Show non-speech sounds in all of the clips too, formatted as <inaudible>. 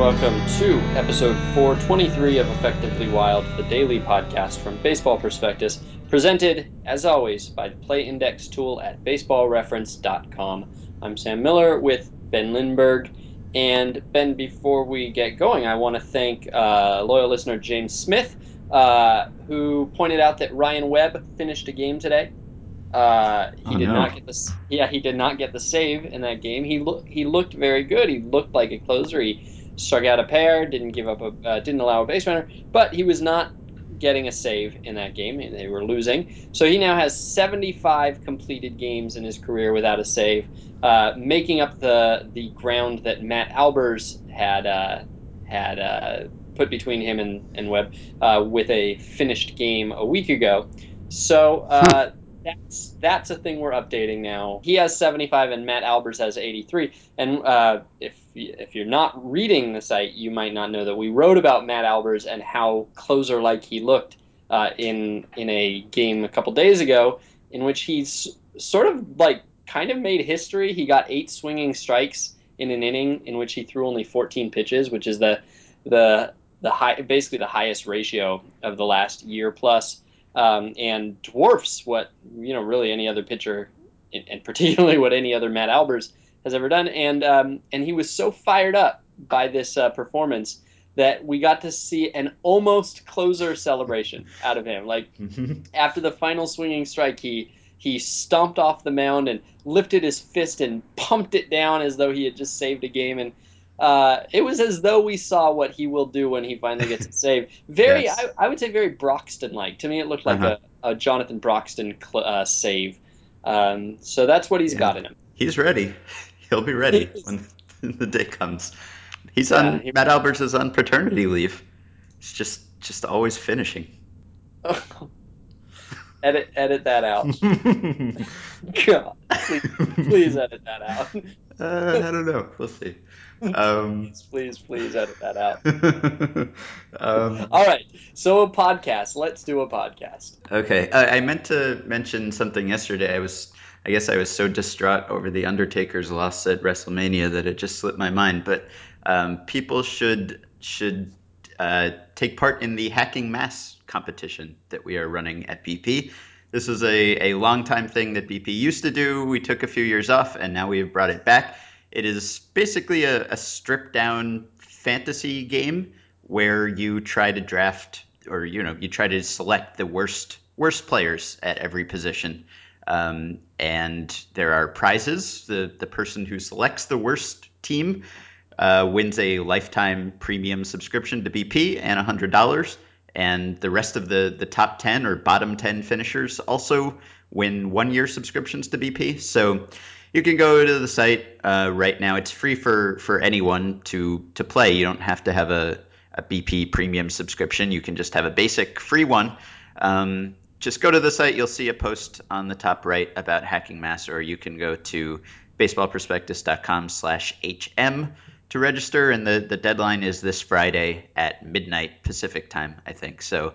welcome to episode 423 of Effectively Wild, the daily podcast from Baseball Prospectus, presented, as always, by the Play Index tool at baseballreference.com. I'm Sam Miller with Ben Lindbergh. And Ben, before we get going, I want to thank uh, loyal listener James Smith, uh, who pointed out that Ryan Webb finished a game today. Uh, he Oh, did no. not get the yeah he did not get the save in that game. He looked he looked very good. He looked like a closer. He struck out a pair, didn't give up a uh, didn't allow a base runner, but he was not getting a save in that game. They were losing, so he now has 75 completed games in his career without a save, uh, making up the the ground that Matt Albers had uh, had uh, put between him and and Webb uh, with a finished game a week ago. So. Uh, that's that's a thing we're updating now. He has 75 and Matt Albers has 83. And uh, if if you're not reading the site, you might not know that we wrote about Matt Albers and how closer like he looked uh, in in a game a couple days ago, in which he's sort of like kind of made history. He got eight swinging strikes in an inning in which he threw only 14 pitches, which is the the the high basically the highest ratio of the last year plus um, and dwarfs what you know really any other pitcher, and particularly <laughs> what any other Matt Albers has ever done. And um, and he was so fired up by this uh, performance that we got to see an almost closer celebration out of him. Like <laughs> after the final swinging strike, he he stomped off the mound and lifted his fist and pumped it down as though he had just saved a game and uh, it was as though we saw what he will do when he finally gets a save. <laughs> Very, Yes. I, I would say, very Broxton-like. To me, it looked like Uh-huh. a, a Jonathan Broxton cl- uh, save. Um, so that's what he's Yeah. got in him. He's ready. He'll be ready when <laughs> the day comes. He's Yeah, on he- Matt Albers is on paternity leave. He's just just always finishing. <laughs> edit, edit that out. <laughs> God, please, please edit that out. uh, I don't know. We'll see. Um, please, please, please edit that out. um, All right, so a podcast. Let's do a podcast. Okay, I, I meant to mention something yesterday. I was, I guess, I was so distraught over the Undertaker's loss at WrestleMania that it just slipped my mind. But um, people should should uh, take part in the hacking mass competition that we are running at BP. This is a, a long time thing that BP used to do. We took a few years off, and now we have brought it back. It is basically a, a stripped down fantasy game where you try to draft or you know you try to select the worst worst players at every position um, and there are prizes. The the person who selects the worst team uh, wins a lifetime premium subscription to BP and $100 and the rest of the the top 10 or bottom 10 finishers also win one year subscriptions to BP so you can go to the site uh, right now. It's free for for anyone to to play. You don't have to have a a BP premium subscription. You can just have a basic free one. Um, just go to the site. You'll see a post on the top right about hacking mass, or you can go to baseballprospectus.com slash HM to register. And the, the deadline is this Friday at midnight Pacific time, I think. So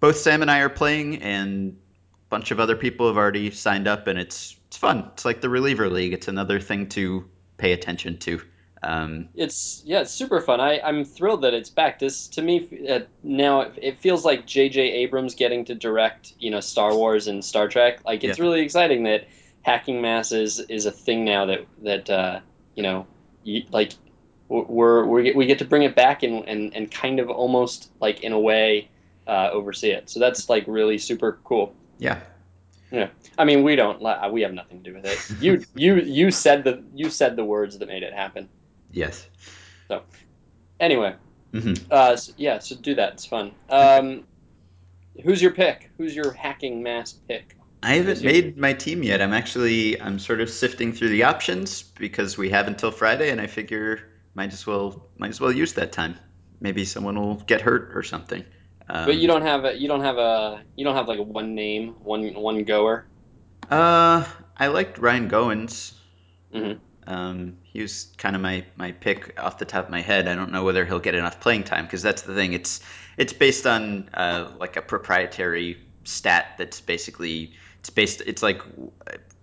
both Sam and I are playing, and a bunch of other people have already signed up, and it's it's fun. It's like the reliever league. It's another thing to pay attention to. Um, It's yeah, it's super fun. I I'm thrilled that it's back. This to me uh, now it, it feels like J.J. Abrams getting to direct you know Star Wars and Star Trek. Like it's Yeah. really exciting that hacking mass is is a thing now that that uh, you know you, like we're, we're we get to bring it back and and and kind of almost like in a way uh, oversee it. So that's like really super cool. yeah. Yeah, I mean, we don't we have nothing to do with it. You <laughs> you you said the you said the words that made it happen. Yes. So, anyway. hmm Uh, s yeah, so do that. It's fun. Um, who's your pick? Who's your hacking mass pick? I haven't made my team yet. I'm actually I'm sort of sifting through the options because we have until Friday, and I figure might as well might as well use that time. Maybe someone will get hurt or something. Um, But you don't have a you don't have a you don't have like a one name one one goer. Uh, I liked Ryan Goins. Mhm. Um, he was kind of my my pick off the top of my head. I don't know whether he'll get enough playing time because that's the thing. It's it's based on uh, like a proprietary stat that's basically it's based it's like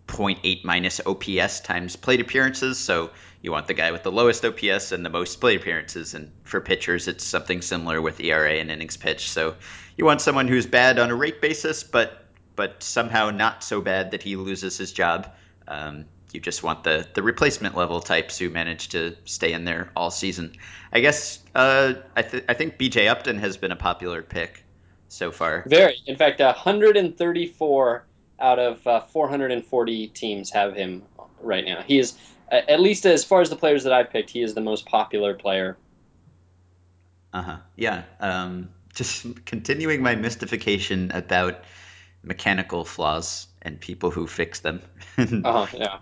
0.8 minus OPS times plate appearances. So you want the guy with the lowest OPS and the most plate appearances. And for pitchers, it's something similar with ERA and innings pitched. So you want someone who's bad on a rate basis, but but somehow not so bad that he loses his job. Um, you just want the the replacement level types who manage to stay in there all season. I guess uh, I, th- I think BJ Upton has been a popular pick so far. Very. In fact, 134 out of uh, 440 teams have him right now. He is, at least as far as the players that I've picked, he is the most popular player. Uh huh. Yeah. Um, just continuing my mystification about mechanical flaws and people who fix them. <laughs> uh huh. Yeah.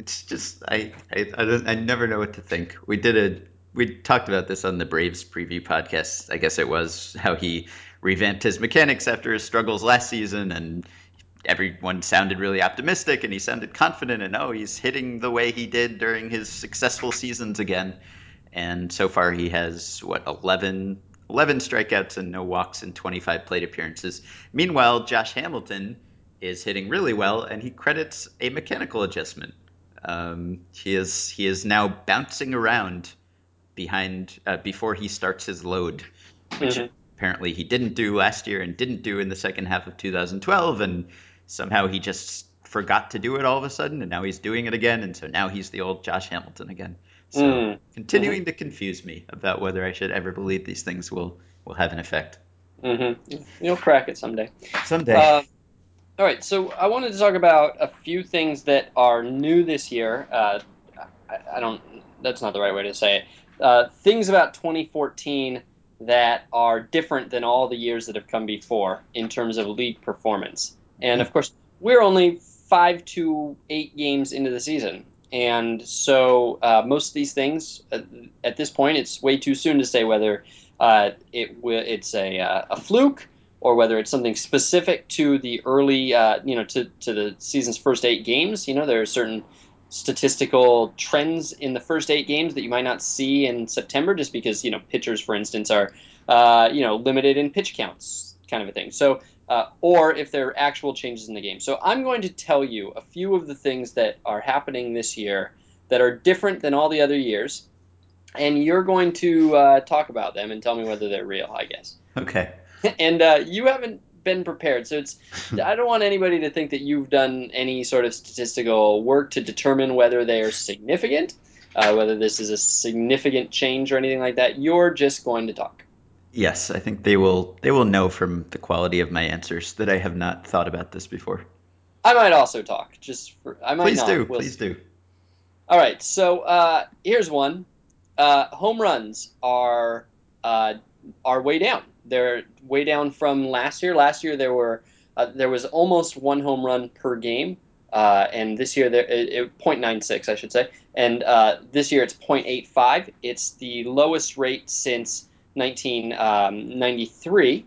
It's just I I I, don't, I never know what to think. We did a we talked about this on the Braves preview podcast. I guess it was how he revamped his mechanics after his struggles last season, and everyone sounded really optimistic, and he sounded confident, and oh, he's hitting the way he did during his successful seasons again. And so far, he has what 11, 11 strikeouts and no walks in 25 plate appearances. Meanwhile, Josh Hamilton is hitting really well, and he credits a mechanical adjustment. Um, he is he is now bouncing around behind uh, before he starts his load, which mm-hmm. apparently he didn't do last year and didn't do in the second half of 2012, and somehow he just forgot to do it all of a sudden, and now he's doing it again, and so now he's the old Josh Hamilton again. So mm. continuing mm-hmm. to confuse me about whether I should ever believe these things will will have an effect. Mm-hmm. You'll crack it someday. Someday. Uh, all right, so I wanted to talk about a few things that are new this year. Uh, I, I, don't. That's not the right way to say it. Uh, things about 2014 that are different than all the years that have come before in terms of league performance. And of course, we're only five to eight games into the season. And so uh, most of these things, uh, at this point, it's way too soon to say whether uh, it it's a, uh, a fluke or whether it's something specific to the early, uh, you know, to, to the season's first eight games. You know, there are certain statistical trends in the first eight games that you might not see in September, just because you know pitchers, for instance, are uh, you know limited in pitch counts, kind of a thing. So, uh, or if there are actual changes in the game. So, I'm going to tell you a few of the things that are happening this year that are different than all the other years, and you're going to uh, talk about them and tell me whether they're real. I guess. Okay. <laughs> and uh, you haven't been prepared. So it's <laughs> I don't want anybody to think that you've done any sort of statistical work to determine whether they are significant, uh, whether this is a significant change or anything like that. You're just going to talk. Yes, I think they will. They will know from the quality of my answers that I have not thought about this before. I might also talk. Just for, I might please not. do. We'll please see. do. All right. So uh, here's one. Uh, home runs are uh, are way down. They're way down from last year. Last year there were uh, there was almost one home run per game, uh, and this year there it, it 0.96 I should say, and uh, this year it's 0.85. It's the lowest rate since 1993.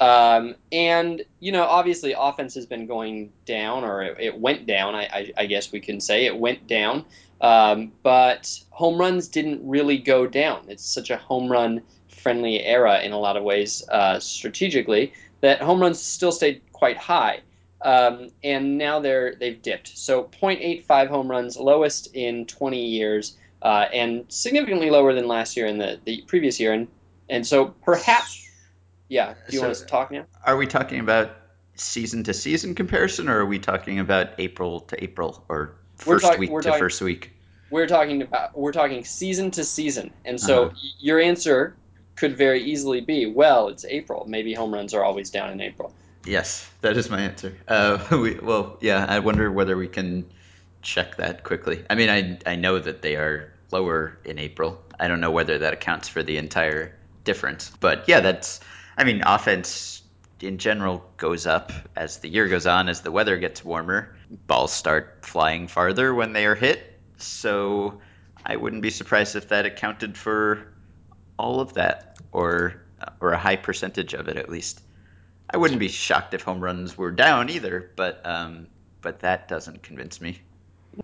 Um, um, and you know, obviously, offense has been going down, or it, it went down. I, I, I, guess we can say it went down. Um, but home runs didn't really go down. It's such a home run friendly era in a lot of ways uh, strategically that home runs still stayed quite high. Um, and now they're they've dipped. So 0.85 home runs, lowest in 20 years, uh, and significantly lower than last year and the, the previous year. And and so perhaps, yeah. Do you so want to talk now? Are we talking about season to season comparison, or are we talking about April to April or 1st talk, week to talking, first week? We're talking about we're talking season to season, and so uh-huh. your answer could very easily be, well, it's April. Maybe home runs are always down in April. Yes, that is my answer. Uh, <laughs> we, well, yeah, I wonder whether we can check that quickly. I mean, I I know that they are lower in April. I don't know whether that accounts for the entire difference, but yeah, that's. I mean, offense in general goes up as the year goes on, as the weather gets warmer. Balls start flying farther when they are hit, so I wouldn't be surprised if that accounted for all of that, or or a high percentage of it at least. I wouldn't be shocked if home runs were down either, but um, but that doesn't convince me.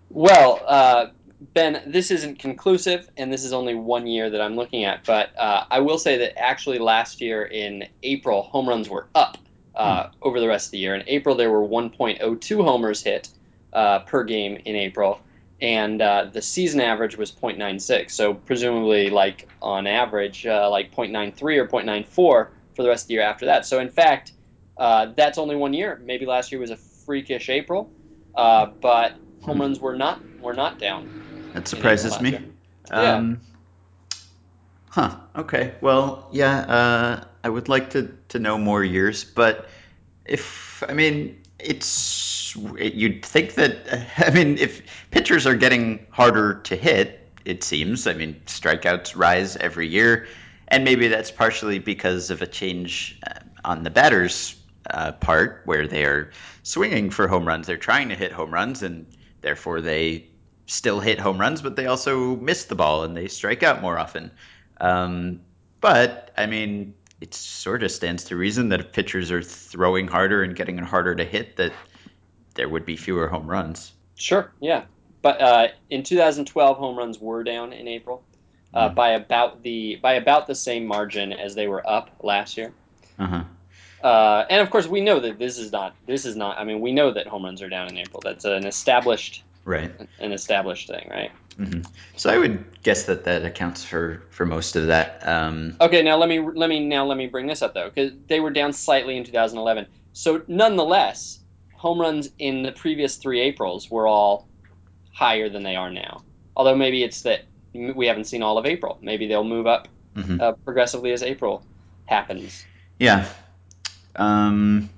Well, uh, Ben, this isn't conclusive, and this is only one year that I'm looking at. But uh, I will say that actually last year in April, home runs were up uh, hmm. over the rest of the year. In April, there were 1.02 homers hit uh, per game in April, and uh, the season average was 0.96. So presumably, like on average, uh, like 0.93 or 0.94 for the rest of the year after that. So in fact, uh, that's only one year. Maybe last year was a freakish April, uh, but home Hmm. runs were not were not down. That surprises me. year. Yeah. Um, huh. Okay. Well, yeah. Uh, I would like to to know more years, but if I mean, it's you'd think that <laughs> I mean, if pitchers are getting harder to hit, it seems. I mean, strikeouts rise every year, and maybe that's partially because of a change uh, on the batters' uh, part, where they are swinging for home runs. They're trying to hit home runs, and therefore they still hit home runs, but they also miss the ball and they strike out more often. Um, but I mean, it sort of stands to reason that if pitchers are throwing harder and getting harder to hit, that there would be fewer home runs. Sure. Yeah. But uh, in 2012, home runs were down in April uh, Mm. by about the by about the same margin as they were up last year. Uh-huh. Uh, and of course, we know that this is not this is not. I mean, we know that home runs are down in April. That's an established Right. an established thing, right? hmm So I would guess that that accounts for for most of that. Um, Okay, now let me let me now let me bring this up though, because they were down slightly in 2011. So nonetheless, home runs in the previous three Aprils were all higher than they are now. Although maybe it's that we haven't seen all of April. Maybe they'll move up mhm. uh, progressively as April happens. Yeah. Um,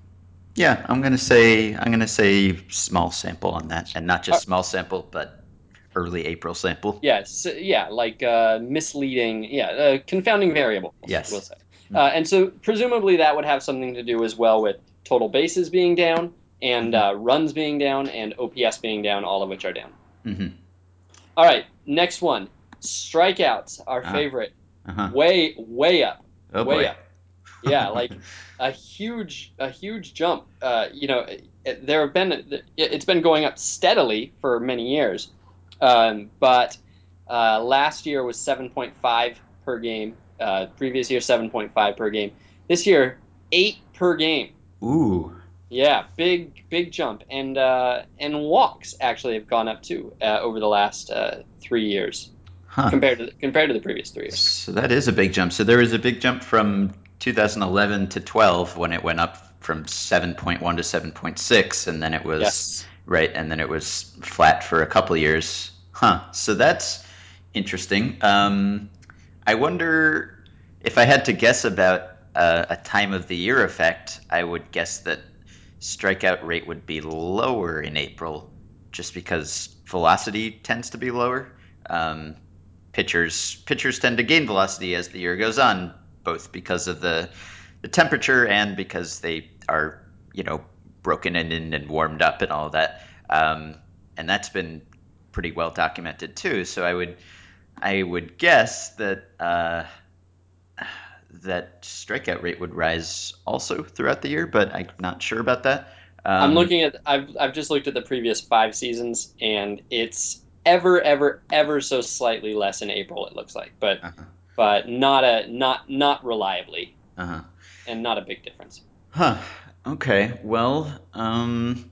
yeah, I'm gonna say I'm gonna say small sample on that, and not just Uh, small sample, but early April sample. Yes, yeah, like uh, misleading, yeah, uh, confounding variables, we'll say. Uh, and so presumably that would have something to do as well with total bases being down and Mhm. uh, runs being down and OPS being down, all of which are down. hmm All right, next one. Strikeouts, our Ah. favorite. Uh-huh. Way, way up. Oh way boy. up. Yeah, <laughs> like a huge, a huge jump. Uh, you know, it- there have been it- it's been going up steadily for many years, um, but uh, last year was 7.5 per game. Uh, previous year 7.5 per game. This year eight per game. Ooh. Yeah, big big jump, and uh, and walks actually have gone up too uh, over the last uh, three years Huh. compared to compared to the previous three years. So that is a big jump. So there was a big jump from 2011 to 12 when it went up from 7.1 to 7.6, and then it was Yes. right, and then it was flat for a couple years. Huh. So that's interesting. Um, I wonder if I had to guess about uh, a time of the year effect, I would guess that strikeout rate would be lower in April just because velocity tends to be lower. Um, pitchers pitchers tend to gain velocity as the year goes on, both because of the the temperature and because they are you know broken in and warmed up and all that. Um, and that's been pretty well documented too. So I would I would guess that uh, that strikeout rate would rise also throughout the year, but I'm not sure about that. I'm Um, looking at I've I've just looked at the previous five seasons and it's ever ever ever so slightly less in April it looks like but uh-huh, but not a not not reliably uh-huh. and not a big difference. Huh. Okay. Well, um,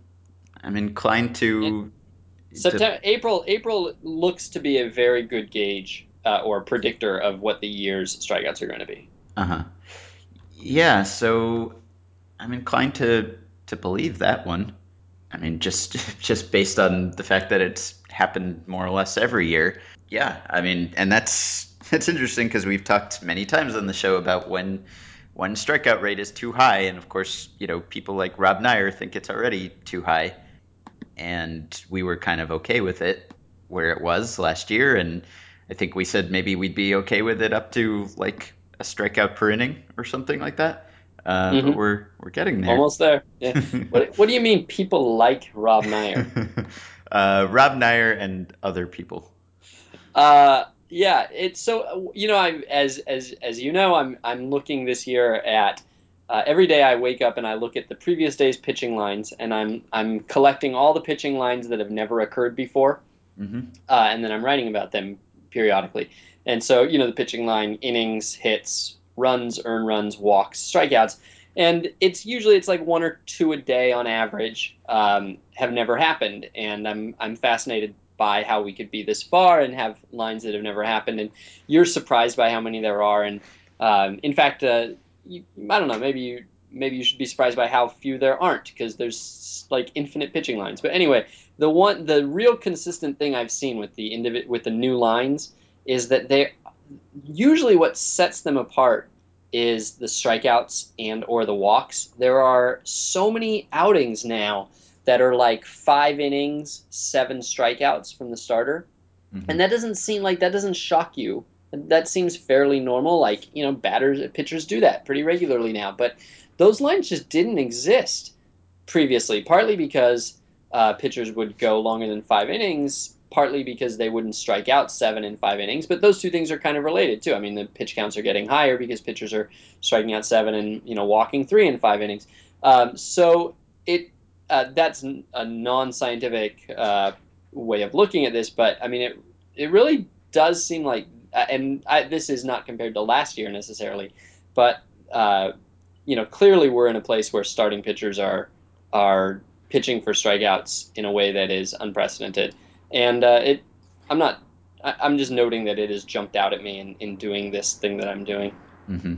I'm inclined to to September April April looks to be a very good gauge uh, or predictor of what the year's strikeouts are going to be. Uh-huh. Yeah, so I'm inclined to to believe that one. I mean, just <laughs> just based on the fact that it's happened more or less every year. Yeah, I mean, and that's <laughs> that's interesting because we've talked many times on the show about when when strikeout rate is too high, and of course, you know, people like Rob Neyer think it's already too high, and we were kind of okay with it where it was last year, and I think we said maybe we'd be okay with it up to like a strikeout per inning or something like that. Uh, but hmm we're we're getting there. Almost there. Yeah. <laughs> What what do you mean people like Rob Neyer? <laughs> uh, Rob Neyer and other people. Uh, yeah, it's so you know I as as as you know I'm I'm looking this year at uh, every day I wake up and I look at the previous day's pitching lines and I'm I'm collecting all the pitching lines that have never occurred before hmm uh, and then I'm writing about them periodically. And so you know the pitching line innings, hits, runs, earn runs, walks, strikeouts, and it's usually it's like one or two a day on average um, have never happened, and I'm I'm fascinated by how we could be this far and have lines that have never happened. And you're surprised by how many there are. And um, in fact, uh, you, I don't know, maybe you maybe you should be surprised by how few there aren't because there's like infinite pitching lines. But anyway, the one the real consistent thing I've seen with the individ- with the new lines is that they usually what sets them apart is the strikeouts and or the walks. There are so many outings now that are like 5 innings, 7 strikeouts from the starter. Mm-hmm. And that doesn't seem like that doesn't shock you. That seems fairly normal like, you know, batters pitchers do that pretty regularly now, but those lines just didn't exist previously, partly because uh, pitchers would go longer than 5 innings partly because they wouldn't strike out seven in five innings. But those two things are kind of related too. I mean, the pitch counts are getting higher because pitchers are striking out seven and you know walking three in five innings. Um, so it uh, that's a non-scientific uh, way of looking at this, but I mean it it really does seem like, uh, and I, this is not compared to last year necessarily, but uh, you know clearly we're in a place where starting pitchers are are pitching for strikeouts in a way that is unprecedented and uh, it i'm not I, am just noting that it has jumped out at me in, in doing this thing that i'm doing. Mm-hmm.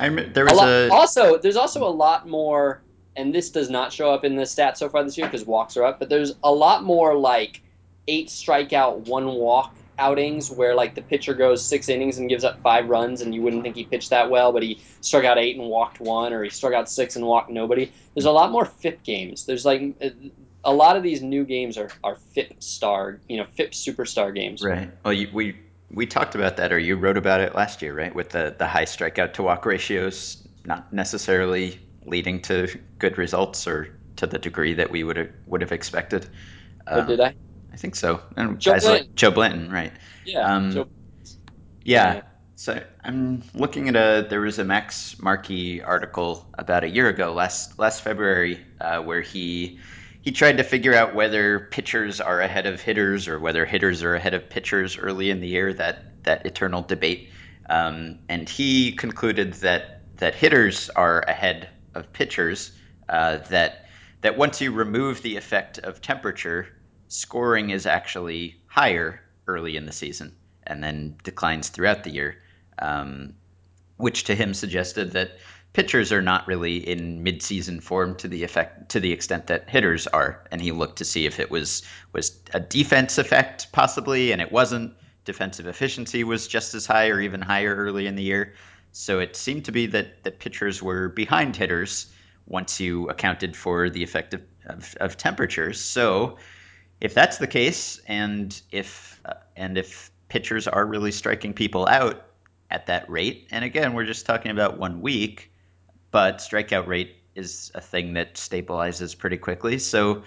I there was a, lot, a, also there's also a lot more and this does not show up in the stats so far this year because walks are up but there's a lot more like eight strikeout one walk outings where like the pitcher goes six innings and gives up five runs and you wouldn't think he pitched that well but he struck out eight and walked one or he struck out six and walked nobody. There's a lot more FIP games. There's like a lot of these new games are, are FIP star, you know, FIP superstar games. Right. Well, you, we we talked about that, or you wrote about it last year, right? With the the high strikeout to walk ratios not necessarily leading to good results or to the degree that we would have would have expected. Oh, did I? I think so. And Joe guys Blanton. like Joe Blanton, right? Yeah. Um, Joe... yeah. yeah. So I'm looking at a there was a Max Marchi article about a year ago, last last February, uh, where he he tried to figure out whether pitchers are ahead of hitters or whether hitters are ahead of pitchers early in the year. That that eternal debate, um, and he concluded that that hitters are ahead of pitchers. Uh, that that once you remove the effect of temperature, scoring is actually higher early in the season and then declines throughout the year, um, which to him suggested that pitchers are not really in mid-season form to the effect to the extent that hitters are. And he looked to see if it was was a defense effect possibly and it wasn't. Defensive efficiency was just as high or even higher early in the year. So it seemed to be that that pitchers were behind hitters once you accounted for the effect of, of, of temperatures. So if that's the case and if uh, and if pitchers are really striking people out at that rate and again we're just talking about one week but strikeout rate is a thing that stabilizes pretty quickly. So,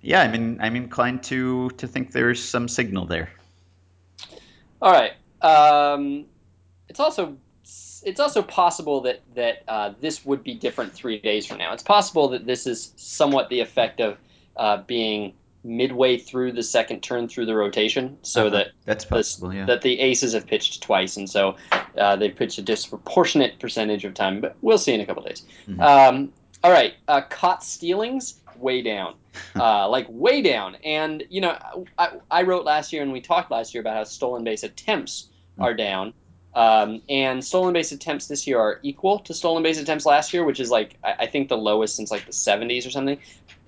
yeah, I mean, I'm inclined to to think there's some signal there. All right. Um, it's also it's also possible that that uh, this would be different three days from now. It's possible that this is somewhat the effect of uh, being midway through the second turn through the rotation, so uh-huh. that that's possible. The, yeah. That the aces have pitched twice, and so uh, they've pitched a disproportionate percentage of time. But we'll see in a couple days. Mm-hmm. Um, all right, uh, caught stealings way down, <laughs> uh, like way down. And you know, I, I, wrote last year, and we talked last year about how stolen base attempts mm-hmm. are down. Um, and stolen base attempts this year are equal to stolen base attempts last year, which is like I, I think the lowest since like the 70s or something.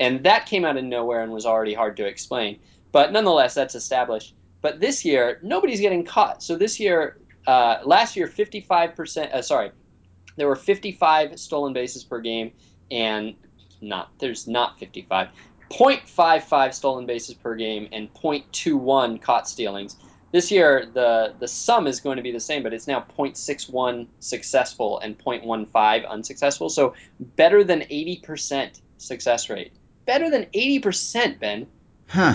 And that came out of nowhere and was already hard to explain. But nonetheless, that's established. But this year, nobody's getting caught. So this year, uh, last year, 55%, uh, sorry, there were 55 stolen bases per game, and not, there's not 55. 0.55 stolen bases per game and 0.21 caught stealings. This year, the, the sum is going to be the same, but it's now 0.61 successful and 0.15 unsuccessful. So better than 80% success rate better than 80%, Ben. Huh.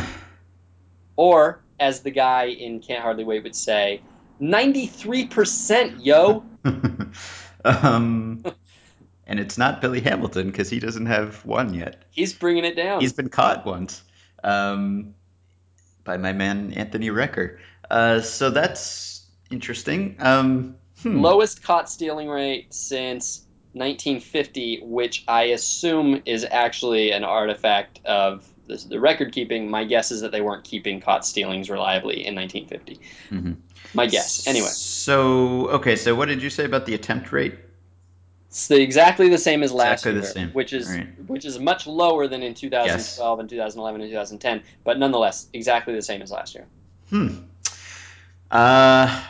Or, as the guy in Can't Hardly Wait would say, 93%, yo. <laughs> um, <laughs> and it's not Billy Hamilton because he doesn't have one yet. He's bringing it down. He's been caught once um, by my man Anthony Recker. Uh, so that's interesting. Um, hmm. Lowest caught stealing rate since 1950, which I assume is actually an artifact of the, the record keeping. My guess is that they weren't keeping caught stealings reliably in 1950. hmm My guess. Anyway, So, okay, so what did you say about the attempt rate? it's the, exactly the same as last Exactly the year, same. which is right. which is much lower than in Yes. 2012 and 2011 and 2010, but nonetheless exactly the same as last year. Hmm. Uh,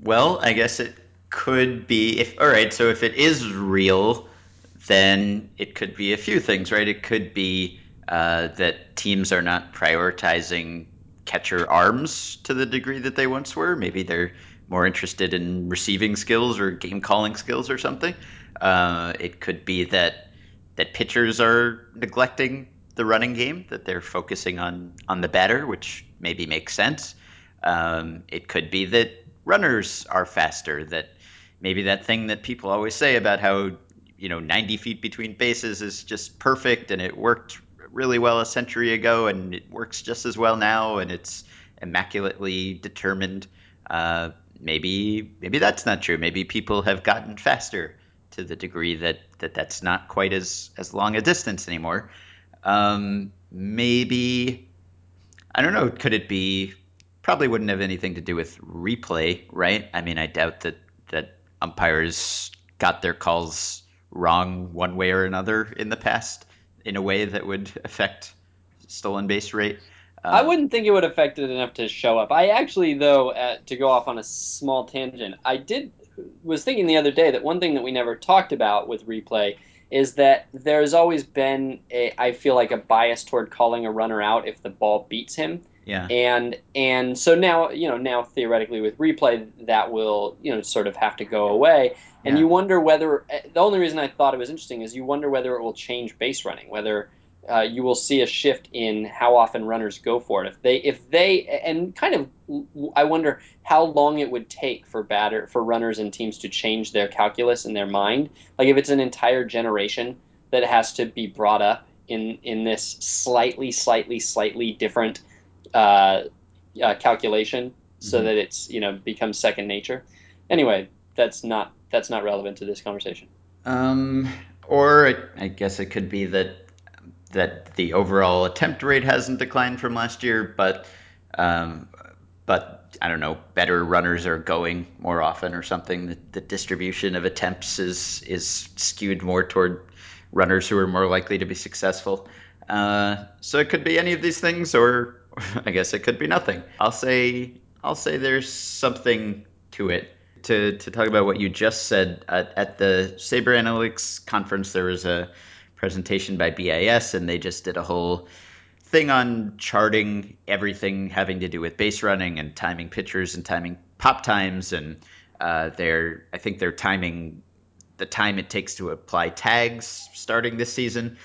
well, I guess it could be if all right, so if it is real, then it could be a few things, right? It could be uh, that teams are not prioritizing catcher arms to the degree that they once were. Maybe they're more interested in receiving skills or game calling skills or something. Uh, it could be that that pitchers are neglecting the running game, that they're focusing on on the batter, which maybe makes sense. Um, it could be that runners are faster. That maybe that thing that people always say about how you know 90 feet between bases is just perfect and it worked really well a century ago and it works just as well now and it's immaculately determined. Uh, maybe maybe that's not true. Maybe people have gotten faster to the degree that, that that's not quite as as long a distance anymore. Um, maybe I don't know. Could it be? Probably wouldn't have anything to do with replay, right? I mean, I doubt that that umpires got their calls wrong one way or another in the past in a way that would affect stolen base rate. I Um, wouldn't think it would affect it enough to show up. I actually, though, uh, to go off on a small tangent, I did was thinking the other day that one thing that we never talked about with replay is that there's always been a I feel like a bias toward calling a runner out if the ball beats him. Yeah, And and so now, you know, now theoretically with replay that will, you know, sort of have to go away. And yeah, you wonder whether the only reason I thought it was interesting is you wonder whether it will change base running, whether uh, you will see a shift in how often runners go for it. If they, if they, and kind of, I wonder how long it would take for batter for runners and teams to change their calculus in their mind. Like if it's an entire generation that has to be brought up in in this slightly, slightly, slightly different uh, uh, calculation, so hmm that it's you know becomes second nature. Anyway, that's not that's not relevant to this conversation. Um, or it, I guess it could be that that the overall attempt rate hasn't declined from last year, but um, but I don't know, better runners are going more often or something. The, the distribution of attempts is is skewed more toward runners who are more likely to be successful. Uh, so it could be any of these things, or <laughs> I guess it could be nothing. I'll say I'll say there's something to it. To to talk about what you just said at, at the SABR Analytics conference, there was a presentation by BIS, and they just did a whole thing on charting everything having to do with base running and timing pitchers and timing pop times and uh, they're I think they're timing the time it takes to apply tags starting this season,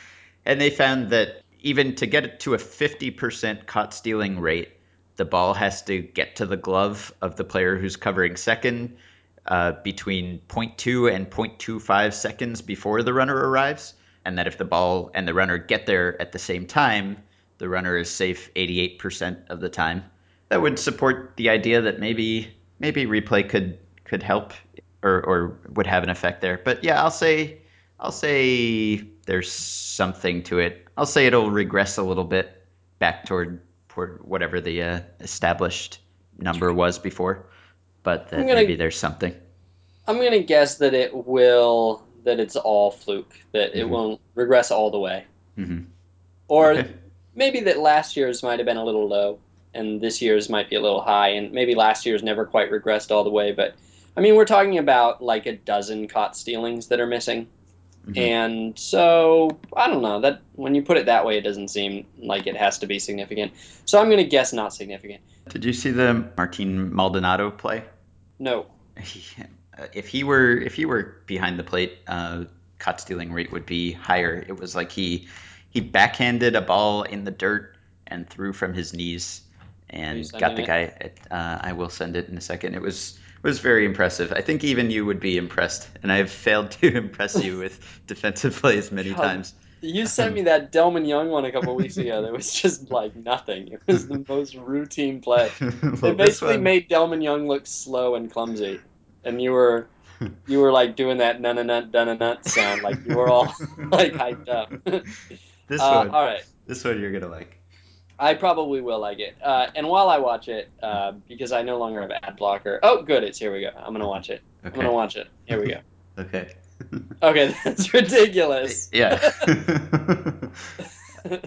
and they found that even to get it to a 50% caught stealing rate, the ball has to get to the glove of the player who's covering second uh, between zero point 0.2 and 0.25 seconds before the runner arrives, and that if the ball and the runner get there at the same time, the runner is safe 88% of the time. That would support the idea that maybe maybe replay could could help or, or would have an effect there. But yeah, I'll say I'll say there's something to it. I'll say it'll regress a little bit back toward toward whatever the uh, established number was before, but that gonna maybe there's something. I'm gonna guess that it will that it's all fluke that it hmm won't regress all the way, hmm or Okay. maybe that last year's might have been a little low and this year's might be a little high, and maybe last year's never quite regressed all the way. But I mean, we're talking about like a dozen caught stealings that are missing. Hmm And so I don't know that when you put it that way, it doesn't seem like it has to be significant. So I'm going to guess not significant. Did you see the Martin Maldonado play? No. <laughs> If he were if he were behind the plate, uh, caught stealing rate would be higher. It was like he he backhanded a ball in the dirt and threw from his knees and got the guy. At, uh, I will send it in a second. It was was very impressive. I think even you would be impressed, and I've failed to <laughs> impress you with defensive plays many times. you sent Um, me that Delmon Young one a couple weeks ago. That was just like nothing. It was the <laughs> most routine play. <laughs> well, It basically made Delmon Young look slow and clumsy, and you were you were like doing that nut nut nut sound, like you were all like hyped up. this Uh, one. all right. This one you're gonna like. I probably will like it. Uh, and while I watch it, uh, because I no longer have ad blocker. Oh, good, it's here we go. I'm gonna watch it. I'm gonna watch it. Here we go. <laughs> Okay. <laughs> Okay, <laughs> that's ridiculous. Yeah.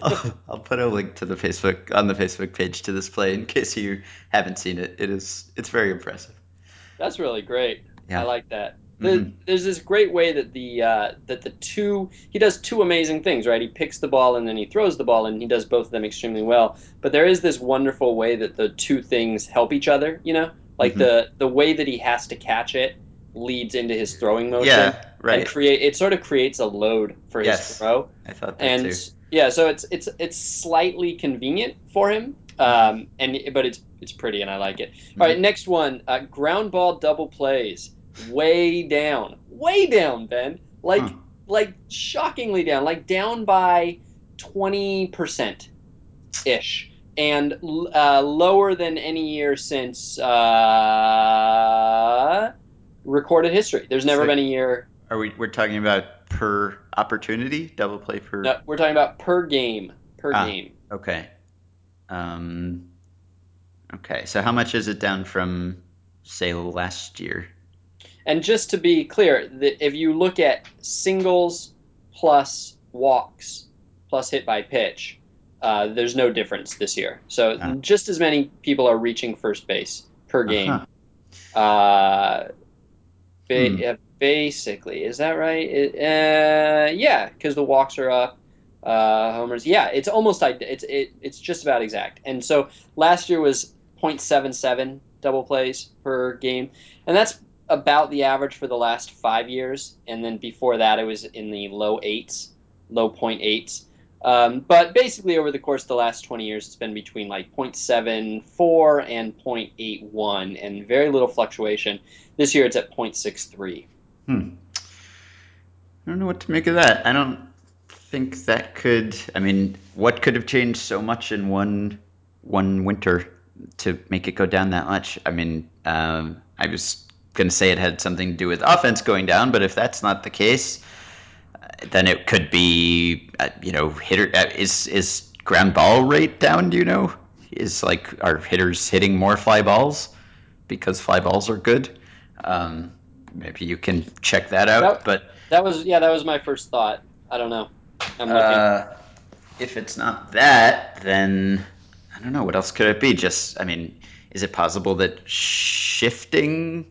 I'll, I'll put a link to the Facebook on the Facebook page to this play in case you haven't seen it. It is it's very impressive. That's really great. Yeah. I like that. Mhm. There's this great way that the uh, that the two he does two amazing things, right? He picks the ball and then he throws the ball, and he does both of them extremely well. But there is this wonderful way that the two things help each other. You know, like Mhm. the the way that he has to catch it leads into his throwing motion. Yeah, right. And create it sort of creates a load for his Yes. throw. I thought that and too. yeah, so it's it's it's slightly convenient for him, um, and but it's it's pretty, and I like it. All right, next one, uh, ground ball double plays, way down, way down, Ben, like Huh. like shockingly down, like down by twenty percent ish, and uh, lower than any year since uh, recorded history. There's never So- been a year. Are we we're talking about per opportunity, double play per No, we're talking about per game, per Ah. game. Okay. Um Okay, so how much is it down from say last year? And just to be clear, that if you look at singles plus walks plus hit by pitch, uh, there's no difference this year. So Ah. just as many people are reaching first base per game. Uh-huh. Uh, ba- Hmm. yeah, basically, is that right? It, uh, yeah, because the walks are up. Uh, homers, yeah, it's almost it's it, it's just about exact. And so last year was 0.77 double plays per game, and that's about the average for the last five years. And then before that, it was in the low eights, low point eights. Um, but basically, over the course of the last 20 years, it's been between like 0.74 and 0.81, and very little fluctuation. This year, it's at 0.63. Hmm. I don't know what to make of that. I don't think that could. I mean, what could have changed so much in one one winter to make it go down that much? I mean, um, I was going to say it had something to do with offense going down, but if that's not the case, then it could be, uh, you know, hitter uh, is is ground ball rate down. Do you know? Is like are hitters hitting more fly balls because fly balls are good? Um, maybe you can check that out, Yep. but. That was yeah, that was my first thought. I don't know. I'm. Uh, if it's not that, then I don't know. What else could it be? Just, I mean, is it possible that shifting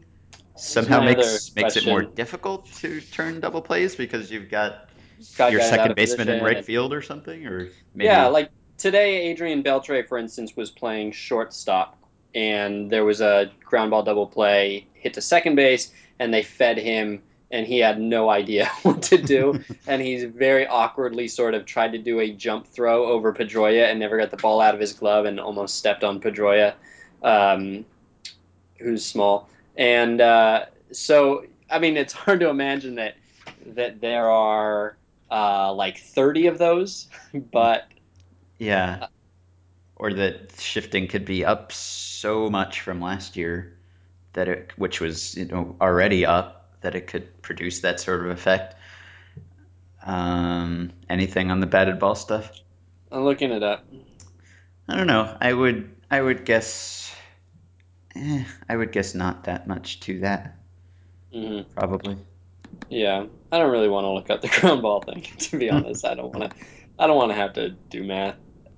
somehow makes makes it more difficult to turn double plays because you've got Got your second baseman in right field or something, or maybe Yeah, like today, Adrian Beltre, for instance, was playing shortstop, and there was a ground ball double play hit to second base, and they fed him, and he had no idea <laughs> what to do, <laughs> and he's very awkwardly sort of tried to do a jump throw over Pedroia and never got the ball out of his glove and almost stepped on Pedroia, um, who's small, and uh, so I mean, it's <laughs> hard to imagine that that there are uh, like 30 of those, <laughs> but yeah, or that shifting could be up so much from last year that it, which was you know already up, that it could produce that sort of effect. Um, anything on the batted ball stuff? I'm looking it up. I don't know. I would I would guess eh, I would guess not that much to that hmm probably. Yeah, I don't really want to look up the <laughs> ground ball thing. <laughs> To be <laughs> honest, I don't want to. I don't want to have to do math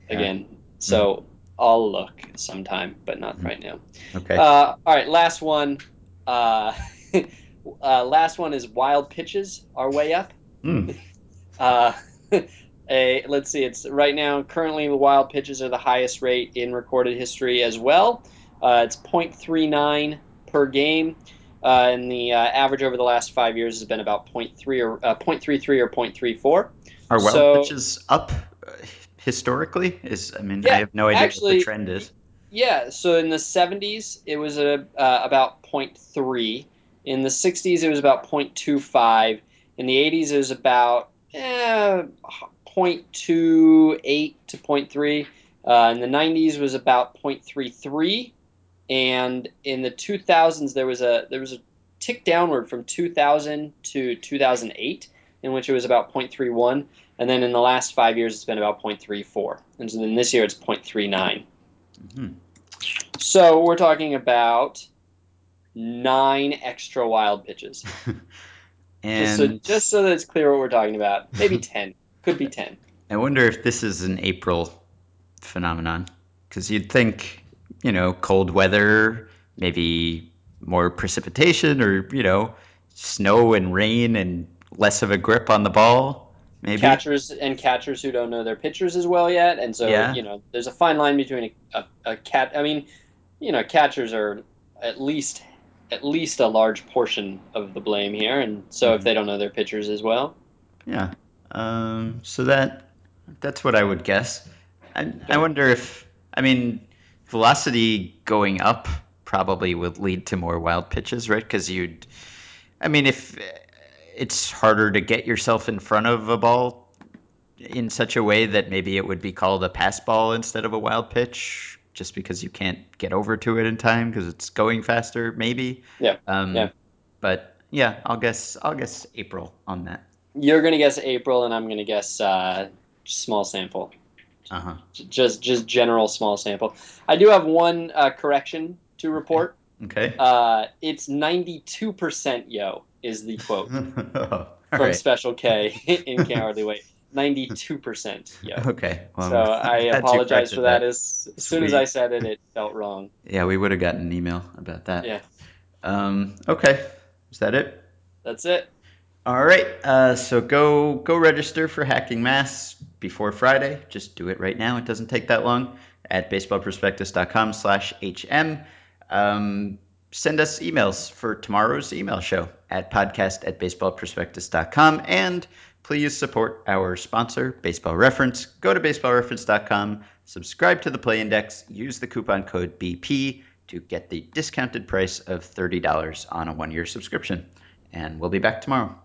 Yeah. again. So I'll look sometime, but not right now. Okay. Uh, all right, last one. Uh, uh, last one is wild pitches are way up. Hmm. Uh, a, let's see, it's right now currently the wild pitches are the highest rate in recorded history as well. Uh, it's 0.39 per game. Uh, and the uh, average over the last five years has been about 0.3 or uh, 0.33 or 0.34. Are wild so- pitches up uh, historically? Is I mean Yeah, I have no idea what the trend is. Yeah, so in the 70s, it was a, uh, about 0.3. In the 60s, it was about 0.25. In the 80s, it was about eh, 0.28 to 0.3. Uh, in the 90s, was about 0.33. And in the 2000s, there was a there was a tick downward from 2000 to 2008 in which it was about 0.31, and then in the last five years it's been about 0.34, and so then this year it's 0.39. Mhm. So we're talking about nine extra wild pitches. <laughs> Just so, And just so that it's clear what we're talking about. Maybe <laughs> 10. Could be 10. I wonder if this is an April phenomenon. Because you'd think, you know, cold weather, maybe more precipitation, or, you know, snow and rain and less of a grip on the ball, maybe. Catchers and catchers who don't know their pitchers as well yet, and so Yeah. you know there's a fine line between a, a, a cat. I mean, you know, catchers are at least at least a large portion of the blame here, and so if Mhm. they don't know their pitchers as well, Yeah. Um, so that that's what I would guess. I, I wonder if, I mean, velocity going up probably would lead to more wild pitches, right? Because you'd, I mean, if it's harder to get yourself in front of a ball in such a way that maybe it would be called a pass ball instead of a wild pitch, just because you can't get over to it in time because it's going faster, maybe. yeah, Um, yeah. But yeah, I'll guess I'll guess April on that. You're gonna guess April, and I'm gonna guess uh, small sample. Uh huh. J- Just just general small sample. I do have one uh, correction to report. Okay. Uh, it's 92% yo is the quote <laughs> All from right. Special K <laughs> in Cowardly Way. 92% yo. Okay. Well, So <laughs> I apologize for that. As, as soon as I said it, it felt wrong. Yeah, we would have gotten an email about that. Yeah, Um, okay. Is that it? that's it. All right. Uh, so go go register for Hacking Mass before Friday. Just do it right now. It doesn't take that long. At baseballprospectus.com slash hm. Um, send us emails for tomorrow's email show at podcast at baseballprospectus.com. And please support our sponsor, Baseball Reference. Go to baseballreference.com, subscribe to the Play Index, use the coupon code BP to get the discounted price of $30 on a one year subscription. And we'll be back tomorrow.